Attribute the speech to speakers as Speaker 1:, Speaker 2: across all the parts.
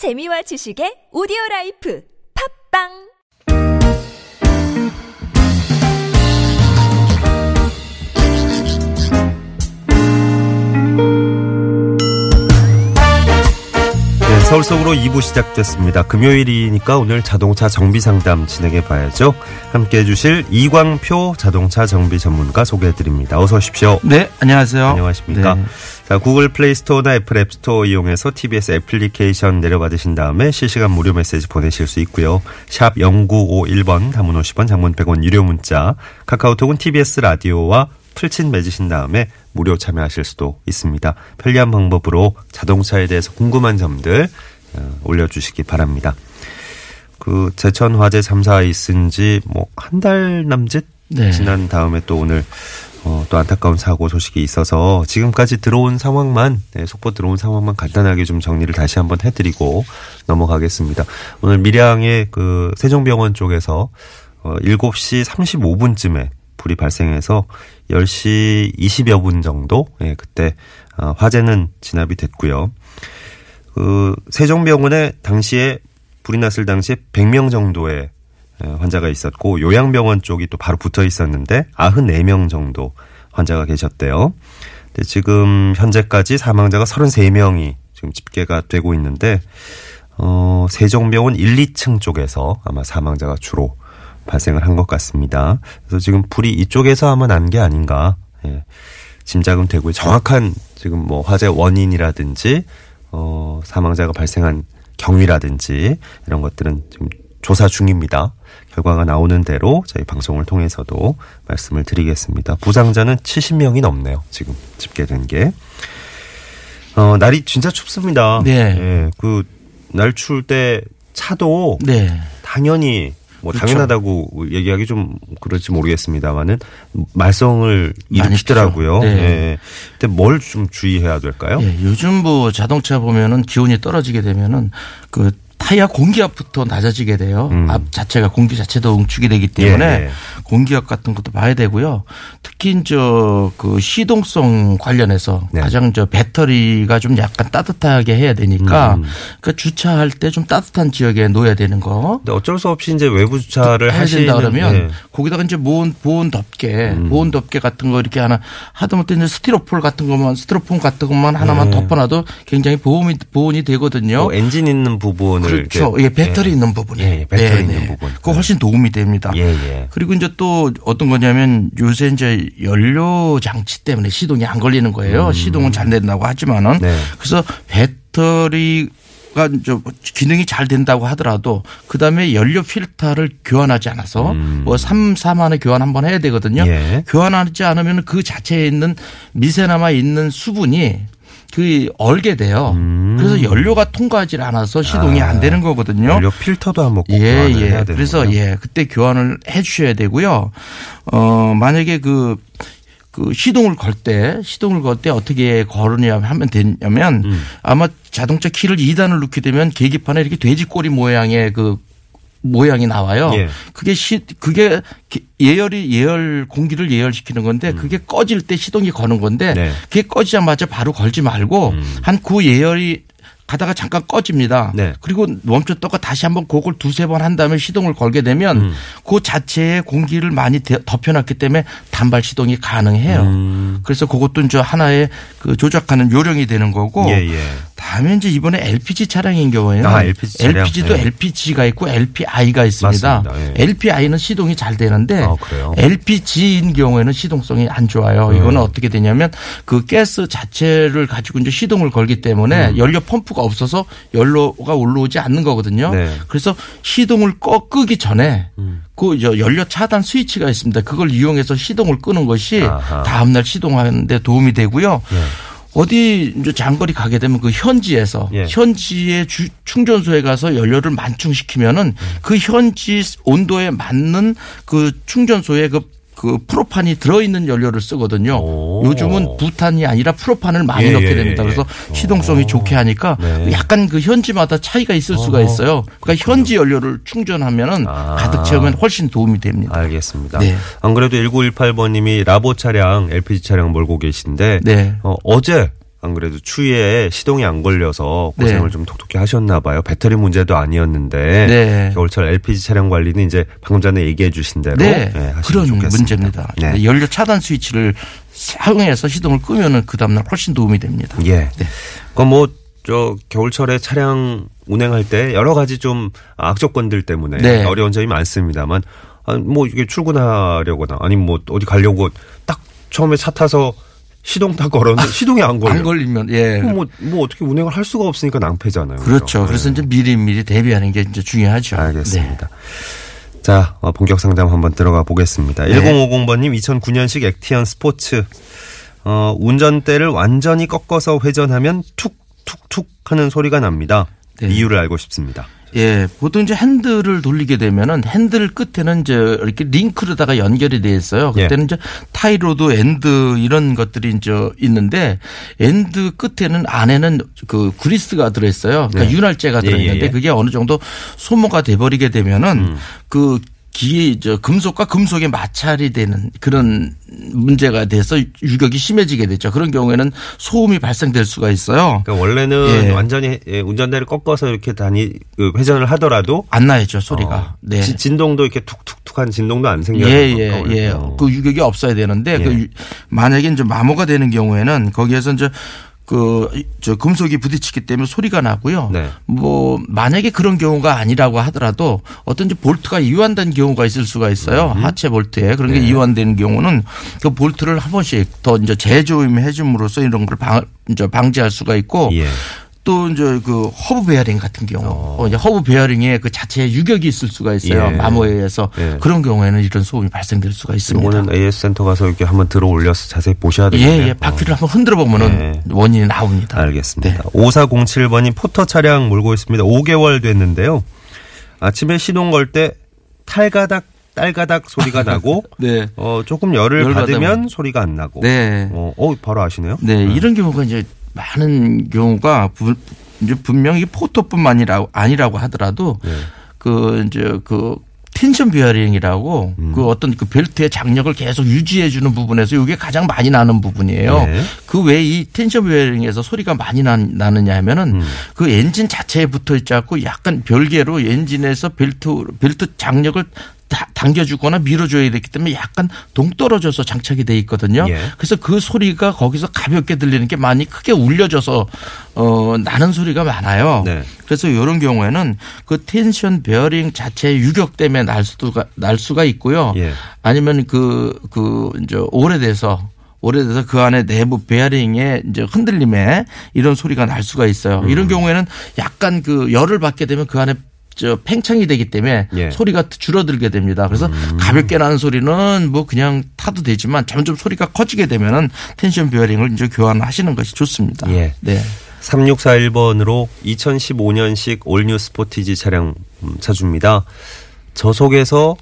Speaker 1: 재미와 지식의 오디오 라이프. 팟빵
Speaker 2: 서울 속으로 2부 시작됐습니다. 금요일이니까 오늘 자동차 정비 상담 진행해 봐야죠. 함께 해주실 이광표 자동차 정비 전문가 소개해 드립니다. 어서 오십시오.
Speaker 3: 네, 안녕하세요.
Speaker 2: 안녕하십니까.
Speaker 3: 네.
Speaker 2: 자, 구글 플레이 스토어나 애플 앱 스토어 이용해서 TBS 애플리케이션 내려받으신 다음에 실시간 무료 메시지 보내실 수 있고요. 샵 0951번 단문 50원 장문 100원 유료 문자 카카오톡은 TBS 라디오와 풀친 맺으신 다음에 무료 참여하실 수도 있습니다. 편리한 방법으로 자동차에 대해서 궁금한 점들 어, 올려주시기 바랍니다. 그 제천 화재 참사 있은 지 뭐 한 달 남짓
Speaker 3: 네.
Speaker 2: 지난 다음에 또 오늘 어, 또 안타까운 사고 소식이 있어서 지금까지 들어온 상황만 네, 속보 들어온 상황만 간단하게 좀 정리를 다시 한번 해드리고 넘어가겠습니다. 오늘 밀양의 그 세종병원 쪽에서 어, 7시 35분쯤에 불이 발생해서 10시 20여 분 정도 예, 그때 어, 화재는 진압이 됐고요. 그 세종병원에 당시에 불이 났을 당시에 100명 정도의 에, 환자가 있었고 요양병원 쪽이 또 바로 붙어 있었는데 94명 정도 환자가 계셨대요. 근데 지금 현재까지 사망자가 33명이 지금 집계가 되고 있는데 어 세종병원 1, 2층 쪽에서 아마 사망자가 주로 발생을 한 것 같습니다. 그래서 지금 불이 이쪽에서 아마 난 게 아닌가 예, 짐작은 되고요. 정확한 지금 뭐 화재 원인이라든지 어 사망자가 발생한 경위라든지 이런 것들은 지금 조사 중입니다. 결과가 나오는 대로 저희 방송을 통해서도 말씀을 드리겠습니다. 부상자는 70명이 넘네요. 지금 집계된 게. 어, 날이 진짜 춥습니다.
Speaker 3: 네.
Speaker 2: 예, 그, 날 추울 때 차도
Speaker 3: 네.
Speaker 2: 당연히 뭐
Speaker 3: 그렇죠.
Speaker 2: 당연하다고 얘기하기 좀 그럴지 모르겠습니다만은 말썽을 일으키더라고요.
Speaker 3: 네.
Speaker 2: 예. 근데 뭘 좀 주의해야 될까요?
Speaker 3: 예, 요즘 뭐 자동차 보면은 기온이 떨어지게 되면은 그 타이어 공기압부터 낮아지게 돼요.
Speaker 2: 음.
Speaker 3: 앞 자체가 공기 자체도 응축이 되기 때문에
Speaker 2: 예, 예.
Speaker 3: 공기압 같은 것도 봐야 되고요. 특히 저그 시동성 관련해서
Speaker 2: 네.
Speaker 3: 가장 저 배터리가 좀 약간 따뜻하게 해야 되니까
Speaker 2: 음.
Speaker 3: 그 주차할 때 좀 따뜻한 지역에 놓아야 되는 거.
Speaker 2: 근데 어쩔 수 없이 이제 외부 주차를 하시는
Speaker 3: 된다 그러면
Speaker 2: 예.
Speaker 3: 거기다가 이제 보온 보온 덮개,
Speaker 2: 음.
Speaker 3: 보온 덮개 같은 거 이렇게 하나 하다못해 이제 스티로폴 같은 것만 스티로폼 같은 것만 하나만
Speaker 2: 네.
Speaker 3: 덮어놔도 굉장히 보온이 보온이 되거든요.
Speaker 2: 뭐 엔진 있는 부분을
Speaker 3: 그렇죠.
Speaker 2: 이렇게-
Speaker 3: 예, 배터리 있는 부분이.
Speaker 2: 예, 예, 배터리 있는 부분.
Speaker 3: 그거 훨씬 도움이 됩니다.
Speaker 2: 예, 예.
Speaker 3: 그리고 이제 또 어떤 거냐면 요새 이제 연료 장치 때문에 시동이 안 걸리는 거예요. 시동은 잘 된다고 하지만은
Speaker 2: 음. 네.
Speaker 3: 그래서 배터리가 이제 기능이 잘 된다고 하더라도 그다음에 연료 필터를 교환하지 않아서 뭐 3, 4만에 교환 한번 해야 되거든요.
Speaker 2: 음. 예.
Speaker 3: 교환하지 않으면 그 자체에 있는 미세나마 있는 수분이 그 얼게 돼요. 그래서 연료가 통과하지 않아서 시동이
Speaker 2: 음. 아,
Speaker 3: 안 되는 거거든요.
Speaker 2: 연료 필터도 한번 꼭
Speaker 3: 예,
Speaker 2: 교환을
Speaker 3: 예.
Speaker 2: 해야 되는
Speaker 3: 그래서 예, 그때 교환을 해 주셔야 되고요. 어, 만약에 그, 그 시동을 걸 때, 시동을 걸 때 어떻게 걸으냐 하면 되냐면
Speaker 2: 음.
Speaker 3: 아마 자동차 키를 2단을 넣게 되면 계기판에 이렇게 돼지꼬리 모양의 그 모양이 나와요.
Speaker 2: 예.
Speaker 3: 그게 시, 그게 기- 예열이 예열 공기를 예열시키는 건데 그게 꺼질 때 시동이 거는 건데
Speaker 2: 음. 네. 음.
Speaker 3: 그게 꺼지자마자 바로 걸지 말고 한그 예열이 가다가 잠깐 꺼집니다.
Speaker 2: 네.
Speaker 3: 그리고 멈췄다가 다시 한번 그걸 두세 번 한 다음에 시동을 걸게 되면
Speaker 2: 음.
Speaker 3: 그 자체에 공기를 많이 대- 덮여놨기 때문에 단발 시동이 가능해요.
Speaker 2: 음.
Speaker 3: 그래서 그것도 이제 하나의 그 조작하는 요령이 되는 거고.
Speaker 2: 예, 예.
Speaker 3: 다음에 이제 이번에 LPG 차량인 경우에는
Speaker 2: 아, LPG 차량.
Speaker 3: LPG도
Speaker 2: 네.
Speaker 3: LPG가 있고 LPI가 있습니다.
Speaker 2: 예.
Speaker 3: LPI는 시동이 잘 되는데
Speaker 2: 아?
Speaker 3: LPG인 경우에는 시동성이 안 좋아요. 이거는
Speaker 2: 네.
Speaker 3: 어떻게 되냐면 그 가스 자체를 가지고 이제 시동을 걸기
Speaker 2: 음.
Speaker 3: 때문에 연료 펌프가 없어서 연료가 올라오지 않는 거거든요.
Speaker 2: 네.
Speaker 3: 그래서 시동을 꺼 끄기 전에
Speaker 2: 음.
Speaker 3: 그저 연료 차단 스위치가 있습니다. 그걸 이용해서 시동을 끄는 것이
Speaker 2: 아하.
Speaker 3: 다음날 시동하는데 도움이 되고요.
Speaker 2: 예.
Speaker 3: 어디 이제 장거리 가게 되면 그 현지에서
Speaker 2: 예.
Speaker 3: 현지의 주- 충전소에 가서 연료를 만충시키면은 그 현지 온도에 맞는 그 충전소에 그 그 프로판이 들어있는 연료를 쓰거든요.
Speaker 2: 오.
Speaker 3: 요즘은 부탄이 아니라 프로판을 많이
Speaker 2: 예,
Speaker 3: 넣게
Speaker 2: 예,
Speaker 3: 됩니다.
Speaker 2: 예,
Speaker 3: 그래서
Speaker 2: 예.
Speaker 3: 시동성이 좋게 하니까
Speaker 2: 네.
Speaker 3: 약간 그 현지마다 차이가 있을 수가
Speaker 2: 어허.
Speaker 3: 있어요. 그러니까 현지 연료를 충전하면은
Speaker 2: 아.
Speaker 3: 가득 채우면 훨씬 도움이 됩니다.
Speaker 2: 알겠습니다.
Speaker 3: 네.
Speaker 2: 안 그래도 1918번님이 라보 차량, LPG 차량 몰고 계신데
Speaker 3: 네.
Speaker 2: 어, 어제 안 그래도 추위에 시동이 안 걸려서 고생을
Speaker 3: 네.
Speaker 2: 좀 톡톡히 하셨나 봐요. 배터리 문제도 아니었는데
Speaker 3: 네.
Speaker 2: 겨울철 LPG 차량 관리는 이제 방금 전에 얘기해 주신 대로
Speaker 3: 네,
Speaker 2: 네, 하시면
Speaker 3: 그런
Speaker 2: 좋겠습니다.
Speaker 3: 문제입니다.
Speaker 2: 네.
Speaker 3: 연료 차단 스위치를 사용해서 시동을 끄면은 그 다음날 훨씬 도움이 됩니다.
Speaker 2: 예.
Speaker 3: 네.
Speaker 2: 그건 뭐, 저, 겨울철에 차량 운행할 때 여러 가지 좀 악조건들 때문에
Speaker 3: 네.
Speaker 2: 어려운 점이 많습니다만, 아, 뭐 이게 출근하려거나 아니면 뭐 어디 가려고 딱 처음에 차 타서 시동 딱 걸었는데 시동이 안 걸려.
Speaker 3: 안 걸리면 예.
Speaker 2: 뭐, 뭐 어떻게 운행을 할 수가 없으니까 낭패잖아요.
Speaker 3: 그렇죠. 그래서
Speaker 2: 네.
Speaker 3: 이제 미리 미리 대비하는 게 이제 중요하죠.
Speaker 2: 알겠습니다. 자, 어, 본격 상담 한번 들어가 보겠습니다.
Speaker 3: 네.
Speaker 2: 1050번님 2009년식 액티언 스포츠. 어, 운전대를 완전히 꺾어서 회전하면 툭툭툭 하는 소리가 납니다.
Speaker 3: 네.
Speaker 2: 이유를 알고 싶습니다.
Speaker 3: 예, 보통 이제 핸들을 돌리게 되면은 핸들 끝에는 이제 이렇게 링크로다가 연결이 돼 있어요.
Speaker 2: 예.
Speaker 3: 그때는 이제 tie rod, end 이런 것들이 이제 있는데 end 끝에는 안에는 그 그리스가 들어 있어요. 그러니까
Speaker 2: 네.
Speaker 3: 윤활제가
Speaker 2: 예, 예,
Speaker 3: 들어 있는데
Speaker 2: 예.
Speaker 3: 그게 어느 정도 소모가 돼 버리게 되면은 그 기에 저 금속과 금속의 마찰이 되는 그런 문제가 돼서 유격이 심해지게 되죠. 그런 경우에는 소음이 발생될 수가 있어요.
Speaker 2: 그러니까 원래는
Speaker 3: 예.
Speaker 2: 완전히 예, 운전대를 꺾어서 이렇게 다니 그 회전을 하더라도
Speaker 3: 안 나야죠 소리가.
Speaker 2: 어,
Speaker 3: 네.
Speaker 2: 지- 진동도 이렇게 툭툭툭한 진동도 안 생겨요.
Speaker 3: 예, 예, 예. 그 유격이 없어야 되는데
Speaker 2: 예.
Speaker 3: 그 유- 만약에 이제 마모가 되는 경우에는 거기에서 이제 그저 금속이 부딪히기 때문에 소리가 나고요.
Speaker 2: 네.
Speaker 3: 뭐 만약에 그런 경우가 아니라고 하더라도 어떤 이제 볼트가 이완된 경우가 있을 수가 있어요.
Speaker 2: 음.
Speaker 3: 하체 볼트에 그런 게
Speaker 2: 네.
Speaker 3: 이완되는 경우는 그 볼트를 한 번씩 더 이제 재조임해 줌으로써 이런 걸 방, 이제 방지할 수가 있고
Speaker 2: 예.
Speaker 3: 또 이제 그 허브 베어링 같은 경우 어. 이제 허브 베어링에 그 자체에 유격이 있을 수가 있어요.
Speaker 2: 예.
Speaker 3: 마모에 의해서
Speaker 2: 예.
Speaker 3: 그런 경우에는 이런 소음이 발생될 수가 있습니다.
Speaker 2: 요거는 AS 센터 가서 이렇게 한번 들어 올려서 자세히 보셔야
Speaker 3: 예,
Speaker 2: 되겠네요.
Speaker 3: 예. 바퀴를 한번 흔들어 보면은
Speaker 2: 예.
Speaker 3: 원인이 나옵니다.
Speaker 2: 알겠습니다.
Speaker 3: 네.
Speaker 2: 5407번이 포터 차량 몰고 있습니다. 5개월 됐는데요. 아침에 시동 걸 때 탈가닥 딸가닥 소리가 나고
Speaker 3: 네.
Speaker 2: 어 조금 열을
Speaker 3: 열
Speaker 2: 받으면
Speaker 3: 받으면.
Speaker 2: 소리가 안 나고.
Speaker 3: 네.
Speaker 2: 어, 어, 바로 아시네요.
Speaker 3: 네, 이런 경우가 이제 많은 경우가 부, 이제 분명히 포터뿐만이라고 아니라고 하더라도
Speaker 2: 네.
Speaker 3: 그 이제 그 텐션 베어링이라고
Speaker 2: 음.
Speaker 3: 그 어떤 그 벨트의 장력을 계속 유지해 주는 부분에서 이게 가장 많이 나는 부분이에요.
Speaker 2: 네.
Speaker 3: 그왜 이 텐션 베어링에서 소리가 많이 나, 나느냐 하면은
Speaker 2: 음.
Speaker 3: 그 엔진 자체에 붙어 있지 않고 약간 별개로 엔진에서 벨트 벨트 장력을 다- 당겨주거나 밀어줘야 되기 때문에 약간 동떨어져서 장착이 돼 있거든요.
Speaker 2: 예.
Speaker 3: 그래서 그 소리가 거기서 가볍게 들리는 게 많이 크게 울려져서 어 나는 소리가 많아요.
Speaker 2: 네.
Speaker 3: 그래서 이런 경우에는 그 텐션 베어링 자체의 유격 때문에 날 수가 날 수가 있고요.
Speaker 2: 예.
Speaker 3: 아니면 그그 이제 오래돼서 오래돼서 그 안에 내부 베어링의 이제 흔들림에 이런 소리가 날 수가 있어요.
Speaker 2: 음.
Speaker 3: 이런 경우에는 약간 그 열을 받게 되면 그 안에 저 팽창이 되기 때문에
Speaker 2: 예. 음.
Speaker 3: 소리가 줄어들게 됩니다. 그래서 가볍게 나는 소리는 뭐 그냥 타도 되지만 점점 소리가 커지게 되면은 텐션 베어링을 이제 교환하시는 것이 좋습니다.
Speaker 2: 예.
Speaker 3: 네.
Speaker 2: 3641번으로 2015년식 올뉴 스포티지 차량 음, 차주입니다. 저속에서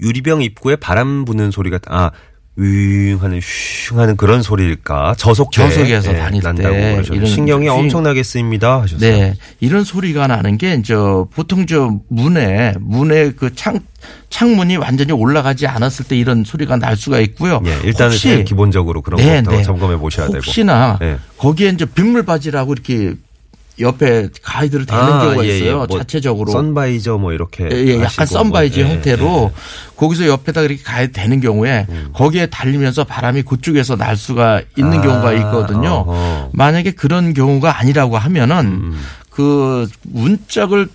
Speaker 2: 유리병 입구에 바람 부는 소리가 아 윙 하는 슝 하는 그런 소리일까? 저속 때,
Speaker 3: 저속에서
Speaker 2: 예,
Speaker 3: 다닐
Speaker 2: 난다고
Speaker 3: 때 이런
Speaker 2: 신경이
Speaker 3: 휘-
Speaker 2: 엄청나게 쓰입니다 하셨어요.
Speaker 3: 네. 이런 소리가 나는 게 이제 보통 저 문에 문에 그 창 창문이 완전히 올라가지 않았을 때 이런 소리가 날 수가 있고요.
Speaker 2: 예, 일단은
Speaker 3: 혹시
Speaker 2: 기본적으로 그런
Speaker 3: 네,
Speaker 2: 것부터
Speaker 3: 네.
Speaker 2: 점검해 보셔야 되고.
Speaker 3: 혹시나
Speaker 2: 네.
Speaker 3: 거기에 이제 빗물 바지라고 이렇게 옆에 가이드를 대는
Speaker 2: 아,
Speaker 3: 경우가
Speaker 2: 예, 예.
Speaker 3: 있어요.
Speaker 2: 뭐
Speaker 3: 자체적으로.
Speaker 2: 선바이저 뭐 이렇게
Speaker 3: 예, 예, 약간 썬바이지
Speaker 2: 뭐, 예,
Speaker 3: 형태로
Speaker 2: 예.
Speaker 3: 거기서 옆에다 이렇게 가야 되는 경우에 거기에 달리면서 바람이 그쪽에서 날 수가 있는
Speaker 2: 아,
Speaker 3: 경우가 있거든요.
Speaker 2: 어허.
Speaker 3: 만약에 그런 경우가 아니라고 하면은
Speaker 2: 음.
Speaker 3: 그 문짝을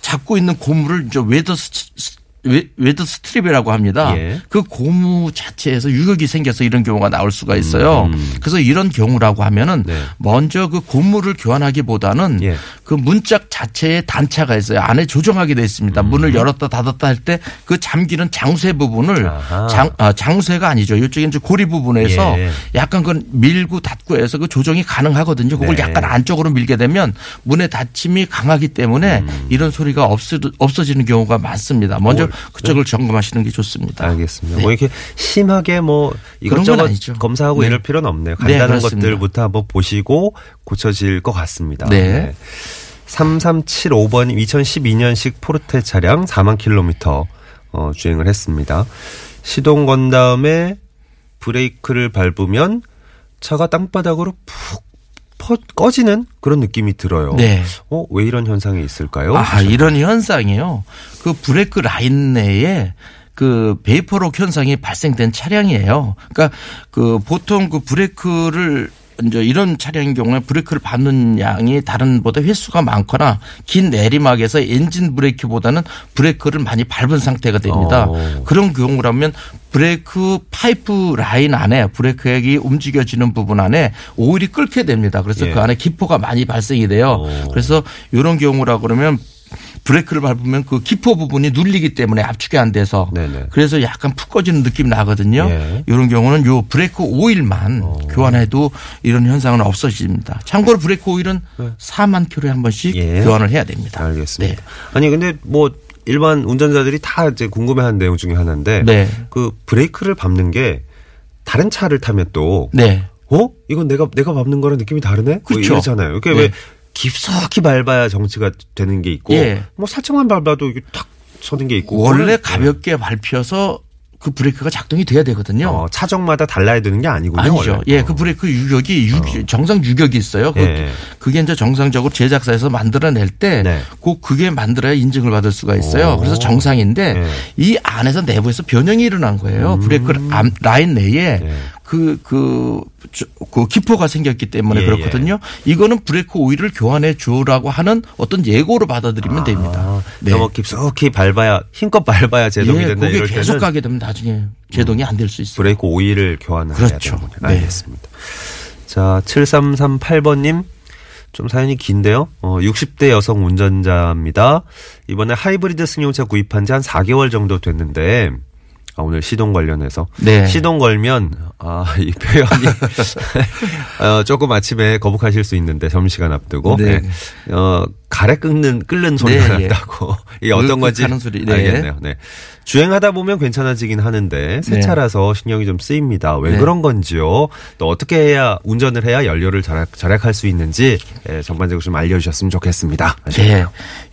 Speaker 3: 잡고 있는 고무를 이제 weather s- wea- weather strip이라고 합니다.
Speaker 2: 예.
Speaker 3: 그 고무 자체에서 유격이 생겨서 이런 경우가 나올 수가 있어요.
Speaker 2: 음.
Speaker 3: 그래서 이런 경우라고 하면은
Speaker 2: 네.
Speaker 3: 먼저 그 고무를 교환하기보다는
Speaker 2: 예.
Speaker 3: 그 문짝 자체에 단차가 있어요. 안에 조정하게 돼 있습니다. 문을 열었다 닫았다 할 때 그 잠기는 장쇠 부분을
Speaker 2: 아하.
Speaker 3: 장, 아, 장쇠가 아니죠. 이쪽에 이제 고리 부분에서
Speaker 2: 예.
Speaker 3: 약간 그 밀고 닫고 해서 그 조정이 가능하거든요. 그걸
Speaker 2: 네.
Speaker 3: 약간 안쪽으로 밀게 되면 문의 닫힘이 강하기 때문에 이런 소리가 없어, 없어지는 경우가 많습니다. 먼저
Speaker 2: 뭘,
Speaker 3: 그쪽을 점검하시는 게 좋습니다.
Speaker 2: 알겠습니다. 뭐 이렇게 심하게 뭐
Speaker 3: 네. 그런 건
Speaker 2: 이것저것
Speaker 3: 아니죠.
Speaker 2: 검사하고
Speaker 3: 네.
Speaker 2: 이럴 필요는 없네요.
Speaker 3: 네,
Speaker 2: 간단한. 것들부터 한번 보시고 고쳐질 것 같습니다.
Speaker 3: 네.
Speaker 2: 3375번이 2012년식 포르테 차량 4만 킬로미터 어, 주행을 했습니다. 시동 건 다음에 브레이크를 밟으면 차가 땅바닥으로 푹 퍼, 꺼지는 그런 느낌이 들어요.
Speaker 3: 네.
Speaker 2: 어, 왜 이런 현상이 있을까요?
Speaker 3: 아, 이런 현상이요. 그 브레이크 라인 내에 그 베이퍼록 현상이 발생된 차량이에요. 그러니까 그 보통 그 브레이크를 이제 이런 차량인 경우에 브레이크를 밟는 양이 다른 보다 횟수가 많거나 긴 내리막에서 엔진 브레이크보다는 브레이크를 많이 밟은 상태가 됩니다.
Speaker 2: 어.
Speaker 3: 그런 경우라면 브레이크 파이프 라인 안에 브레이크액이 움직여지는 부분 안에 오일이 끓게 됩니다. 그래서
Speaker 2: 예.
Speaker 3: 그 안에 기포가 많이 발생이 돼요.
Speaker 2: 어.
Speaker 3: 그래서 이런 경우라 그러면 브레이크를 밟으면 그 기포 부분이 눌리기 때문에 압축이 안 돼서
Speaker 2: 네네.
Speaker 3: 그래서 약간 푹 꺼지는 느낌이 나거든요.
Speaker 2: 예.
Speaker 3: 이런 경우는 요 브레이크 오일만
Speaker 2: 어.
Speaker 3: 교환해도 이런 현상은 없어집니다. 참고로 브레이크 오일은 4만 킬로에 한 번씩
Speaker 2: 예.
Speaker 3: 교환을 해야 됩니다.
Speaker 2: 알겠습니다.
Speaker 3: 네.
Speaker 2: 아니 근데 뭐 일반 운전자들이 다 이제 궁금해하는 내용 중에 하나인데
Speaker 3: 네.
Speaker 2: 그 브레이크를 밟는 게 다른 차를 타면 또
Speaker 3: 네.
Speaker 2: 어? 이건 내가 내가 밟는 거랑 느낌이 다르네? 뭐
Speaker 3: 그렇죠.
Speaker 2: 이러잖아요. 이게
Speaker 3: 네.
Speaker 2: 왜 깊숙이 밟아야 정치가 되는 게 있고
Speaker 3: 예.
Speaker 2: 뭐 살짝만 밟아도 이게 탁 서는 게 있고
Speaker 3: 원래
Speaker 2: 그거는,
Speaker 3: 가볍게 밟혀서 그 브레이크가 작동이 돼야 되거든요.
Speaker 2: 어, 차종마다 달라야 되는 게 아니군요.
Speaker 3: 아니죠.
Speaker 2: 원래.
Speaker 3: 예,
Speaker 2: 어.
Speaker 3: 그 브레이크 유격이 유- 정상 유격이 있어요. 그,
Speaker 2: 예.
Speaker 3: 그게 이제 정상적으로 제작사에서 만들어낼 때
Speaker 2: 네.
Speaker 3: 꼭 그게 만들어야 인증을 받을 수가 있어요.
Speaker 2: 오.
Speaker 3: 그래서 정상인데
Speaker 2: 예. 음.
Speaker 3: 이 안에서 내부에서 변형이 일어난 거예요. 브레이크 암- 라인 내에
Speaker 2: 예.
Speaker 3: 그, 그, 저- 그 기포가 생겼기 때문에
Speaker 2: 예,
Speaker 3: 그렇거든요. 이거는 브레이크 오일을 교환해 주라고 하는 어떤 예고로 받아들이면 됩니다.
Speaker 2: 아,
Speaker 3: 네.
Speaker 2: 너무 깊숙이 밟아야 힘껏 밟아야 제동이
Speaker 3: 예,
Speaker 2: 된다
Speaker 3: 그게 계속 가게 되면 나중에 제동이 안 될 수 있어요.
Speaker 2: 브레이크 오일을 교환을
Speaker 3: 그렇죠.
Speaker 2: 해야 되는 거죠.
Speaker 3: 네.
Speaker 2: 알겠습니다. 자, 7338번님. 좀 사연이 긴데요. 어, 60대 여성 운전자입니다. 이번에 하이브리드 승용차 구입한 지 한 4개월 정도 됐는데, 아, 오늘 시동 관련해서.
Speaker 3: 네.
Speaker 2: 시동 걸면, 아, 이 표현이, 어, 조금 아침에 거북하실 수 있는데, 점심시간 앞두고.
Speaker 3: 네.
Speaker 2: 네. 어, 가래 끓는, 끓는 소리가
Speaker 3: 네, 예.
Speaker 2: 난다고. 이게 어떤 건지.
Speaker 3: 네.
Speaker 2: 알겠네요. 네. 주행하다 보면 괜찮아지긴 하는데 새
Speaker 3: 네.
Speaker 2: 차라서 신경이 좀 쓰입니다. 왜
Speaker 3: 네.
Speaker 2: 그런 건지요? 또 어떻게 해야 운전을 해야 연료를 절약, 절약할 수 있는지 예, 전반적으로 좀 알려주셨으면 좋겠습니다.
Speaker 3: 네.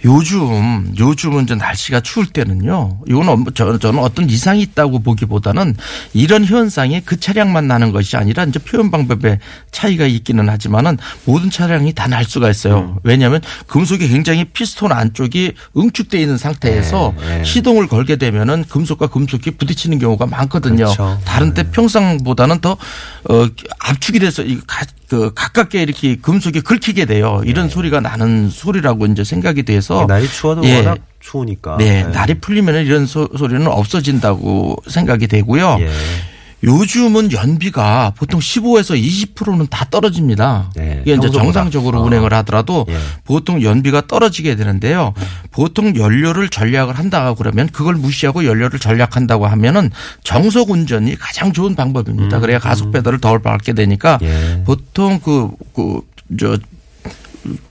Speaker 3: 요즘, 요즘은 이제 날씨가 추울 때는요. 이건 어- 저- 저는 어떤 이상이 있다고 보기보다는 이런 현상이 그 차량만 나는 것이 아니라 이제 표현 방법에 차이가 있기는 하지만은 모든 차량이 다 날 수가 있어요. 왜냐하면 금속이 굉장히 피스톤 안쪽이 응축되어 있는 상태에서
Speaker 2: 네, 네.
Speaker 3: 시동을 걸게 되면 은 금속과 금속이 부딪히는 경우가 많거든요.
Speaker 2: 그렇죠.
Speaker 3: 다른 때 평상보다는 더 어, 압축이 돼서 이 가, 그 가깝게 이렇게 금속이 긁히게 돼요. 이런 소리가 나는 소리라고 이제 생각이 돼서
Speaker 2: 날이 추워도
Speaker 3: 예.
Speaker 2: 워낙 추우니까.
Speaker 3: 네, 날이 풀리면 이런 소, 소리는 없어진다고 생각이 되고요.
Speaker 2: 예.
Speaker 3: 요즘은 연비가 보통 15에서 20%는 다 떨어집니다.
Speaker 2: 네,
Speaker 3: 이게 이제. 정상적으로
Speaker 2: 어.
Speaker 3: 운행을 하더라도
Speaker 2: 예.
Speaker 3: 보통 연비가 떨어지게 되는데요. 보통 연료를 전략을 한다고 그러면 그걸 무시하고 연료를 전략한다고 하면은 정속 운전이 가장 좋은 방법입니다. 그래야 가속 페달을 덜 밟게 되니까
Speaker 2: 음, 예.
Speaker 3: 보통 그, 그, 저,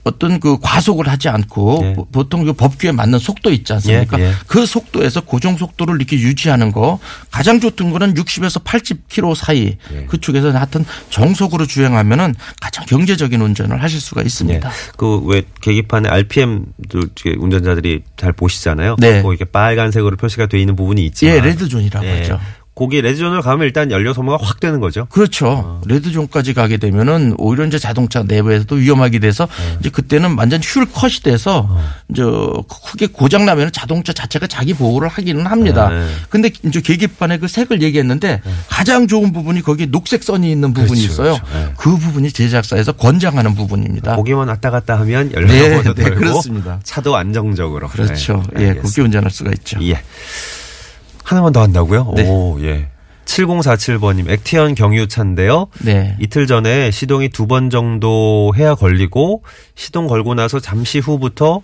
Speaker 3: 어떤 그 과속을 하지 않고
Speaker 2: 예.
Speaker 3: 보- 보통 그 법규에 맞는 속도 있지 않습니까?
Speaker 2: 예, 예.
Speaker 3: 그 속도에서 고정 속도를 이렇게 유지하는 거 가장 좋던 거는 60에서 80km 사이
Speaker 2: 예.
Speaker 3: 그쪽에서 하여튼 정속으로 주행하면은 가장 경제적인 운전을 하실 수가 있습니다.
Speaker 2: 그 왜 계기판에 RPM도 운전자들이 잘 보시잖아요.
Speaker 3: 네.
Speaker 2: 뭐 이렇게 빨간색으로 표시가 돼 있는 부분이 있지만
Speaker 3: 예, red zone이라고
Speaker 2: 예.
Speaker 3: 하죠.
Speaker 2: 거기 red zone으로 가면 일단 연료 소모가 확 되는 거죠.
Speaker 3: 그렇죠.
Speaker 2: 어.
Speaker 3: red zone까지 가게 되면은 오히려 이제 자동차 내부에서도 위험하게 돼서
Speaker 2: 네.
Speaker 3: 이제 그때는 완전 휠 컷이 돼서
Speaker 2: 어.
Speaker 3: 이제 크게 고장 나면 자동차 자체가 자기 보호를 하기는 합니다.
Speaker 2: 네.
Speaker 3: 근데 이제 계기판에 그 색을 얘기했는데 가장 좋은 부분이 거기 녹색 선이 있는 부분이
Speaker 2: 그렇죠,
Speaker 3: 있어요.
Speaker 2: 그렇죠. 네.
Speaker 3: 그 부분이 제작사에서 권장하는 부분입니다.
Speaker 2: 보기만 왔다 갔다 하면 연료
Speaker 3: 네, 네, 그렇습니다.
Speaker 2: 차도 안정적으로.
Speaker 3: 그렇죠.
Speaker 2: 네,
Speaker 3: 예. 그렇게 운전할 수가 있죠.
Speaker 2: 예. 하나만 더 한다고요?
Speaker 3: 네.
Speaker 2: 오, 예. 7047번님, 액티언 경유차인데요.
Speaker 3: 네.
Speaker 2: 이틀 전에 시동이 두 번 정도 해야 걸리고, 시동 걸고 나서 잠시 후부터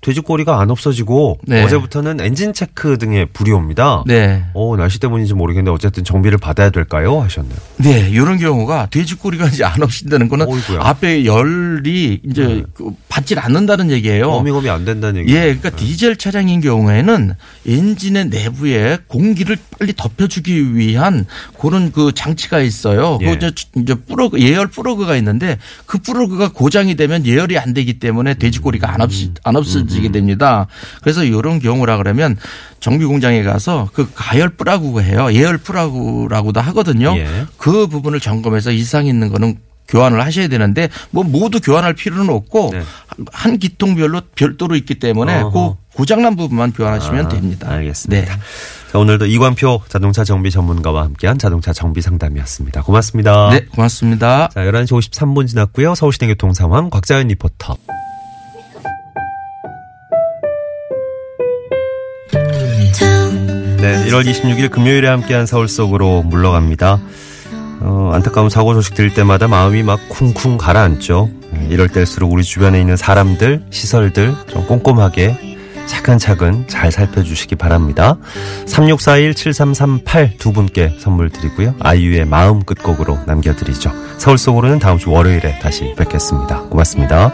Speaker 2: 돼지꼬리가 안 없어지고,
Speaker 3: 네.
Speaker 2: 어제부터는 엔진 체크 등에 불이 옵니다.
Speaker 3: 네.
Speaker 2: 오, 날씨 때문인지 모르겠는데, 어쨌든 정비를 받아야 될까요? 하셨네요.
Speaker 3: 네, 이런 경우가 돼지꼬리가 이제 안 없어진다는 거는
Speaker 2: 어이구야. 네.
Speaker 3: 앞에 열이 이제 그 받질 않는다는 얘기예요.
Speaker 2: 어미검이 안 된다는 얘기죠.
Speaker 3: 예, 그러니까 디젤 차량인 경우에는 엔진의 내부에 공기를 빨리 덥혀주기 위한 그런 그 장치가 있어요.
Speaker 2: 예.
Speaker 3: 그 이제 이제 플러그 예열 플러그가 있는데 그 플러그가 고장이 되면 예열이 안 되기 때문에 돼지꼬리가 안 없이 안 없 어지게 됩니다. 그래서 이런 경우라 그러면 정비 공장에 가서 그 가열 플러그가 해요. 예열 플러그라고도 하거든요.
Speaker 2: 예.
Speaker 3: 그 부분을 점검해서 이상 있는 거는 교환을 하셔야 되는데 뭐 모두 교환할 필요는 없고
Speaker 2: 네.
Speaker 3: 한 기통별로 별도로 있기 때문에
Speaker 2: 어허.
Speaker 3: 그 고장난 부분만 교환하시면
Speaker 2: 아,
Speaker 3: 됩니다.
Speaker 2: 알겠습니다.
Speaker 3: 네.
Speaker 2: 자, 오늘도 이광표 자동차 정비 전문가와 함께한 자동차 정비 상담이었습니다. 고맙습니다.
Speaker 3: 네, 고맙습니다.
Speaker 2: 자, 11시 53분 지났고요. 서울시내 교통 상황 곽자연 리포터. 1월 26일 금요일에 함께한 서울 속으로 물러갑니다. 어, 안타까운 사고 소식 들을 때마다 마음이 막 쿵쿵 가라앉죠. 네, 이럴 때일수록 우리 주변에 있는 사람들, 시설들 좀 꼼꼼하게 차근차근 잘 살펴주시기 바랍니다. 3641-7338 두 분께 선물 드리고요. 아이유의 마음 끝곡으로 남겨드리죠. 서울 속으로는 다음 주 월요일에 다시 뵙겠습니다. 고맙습니다.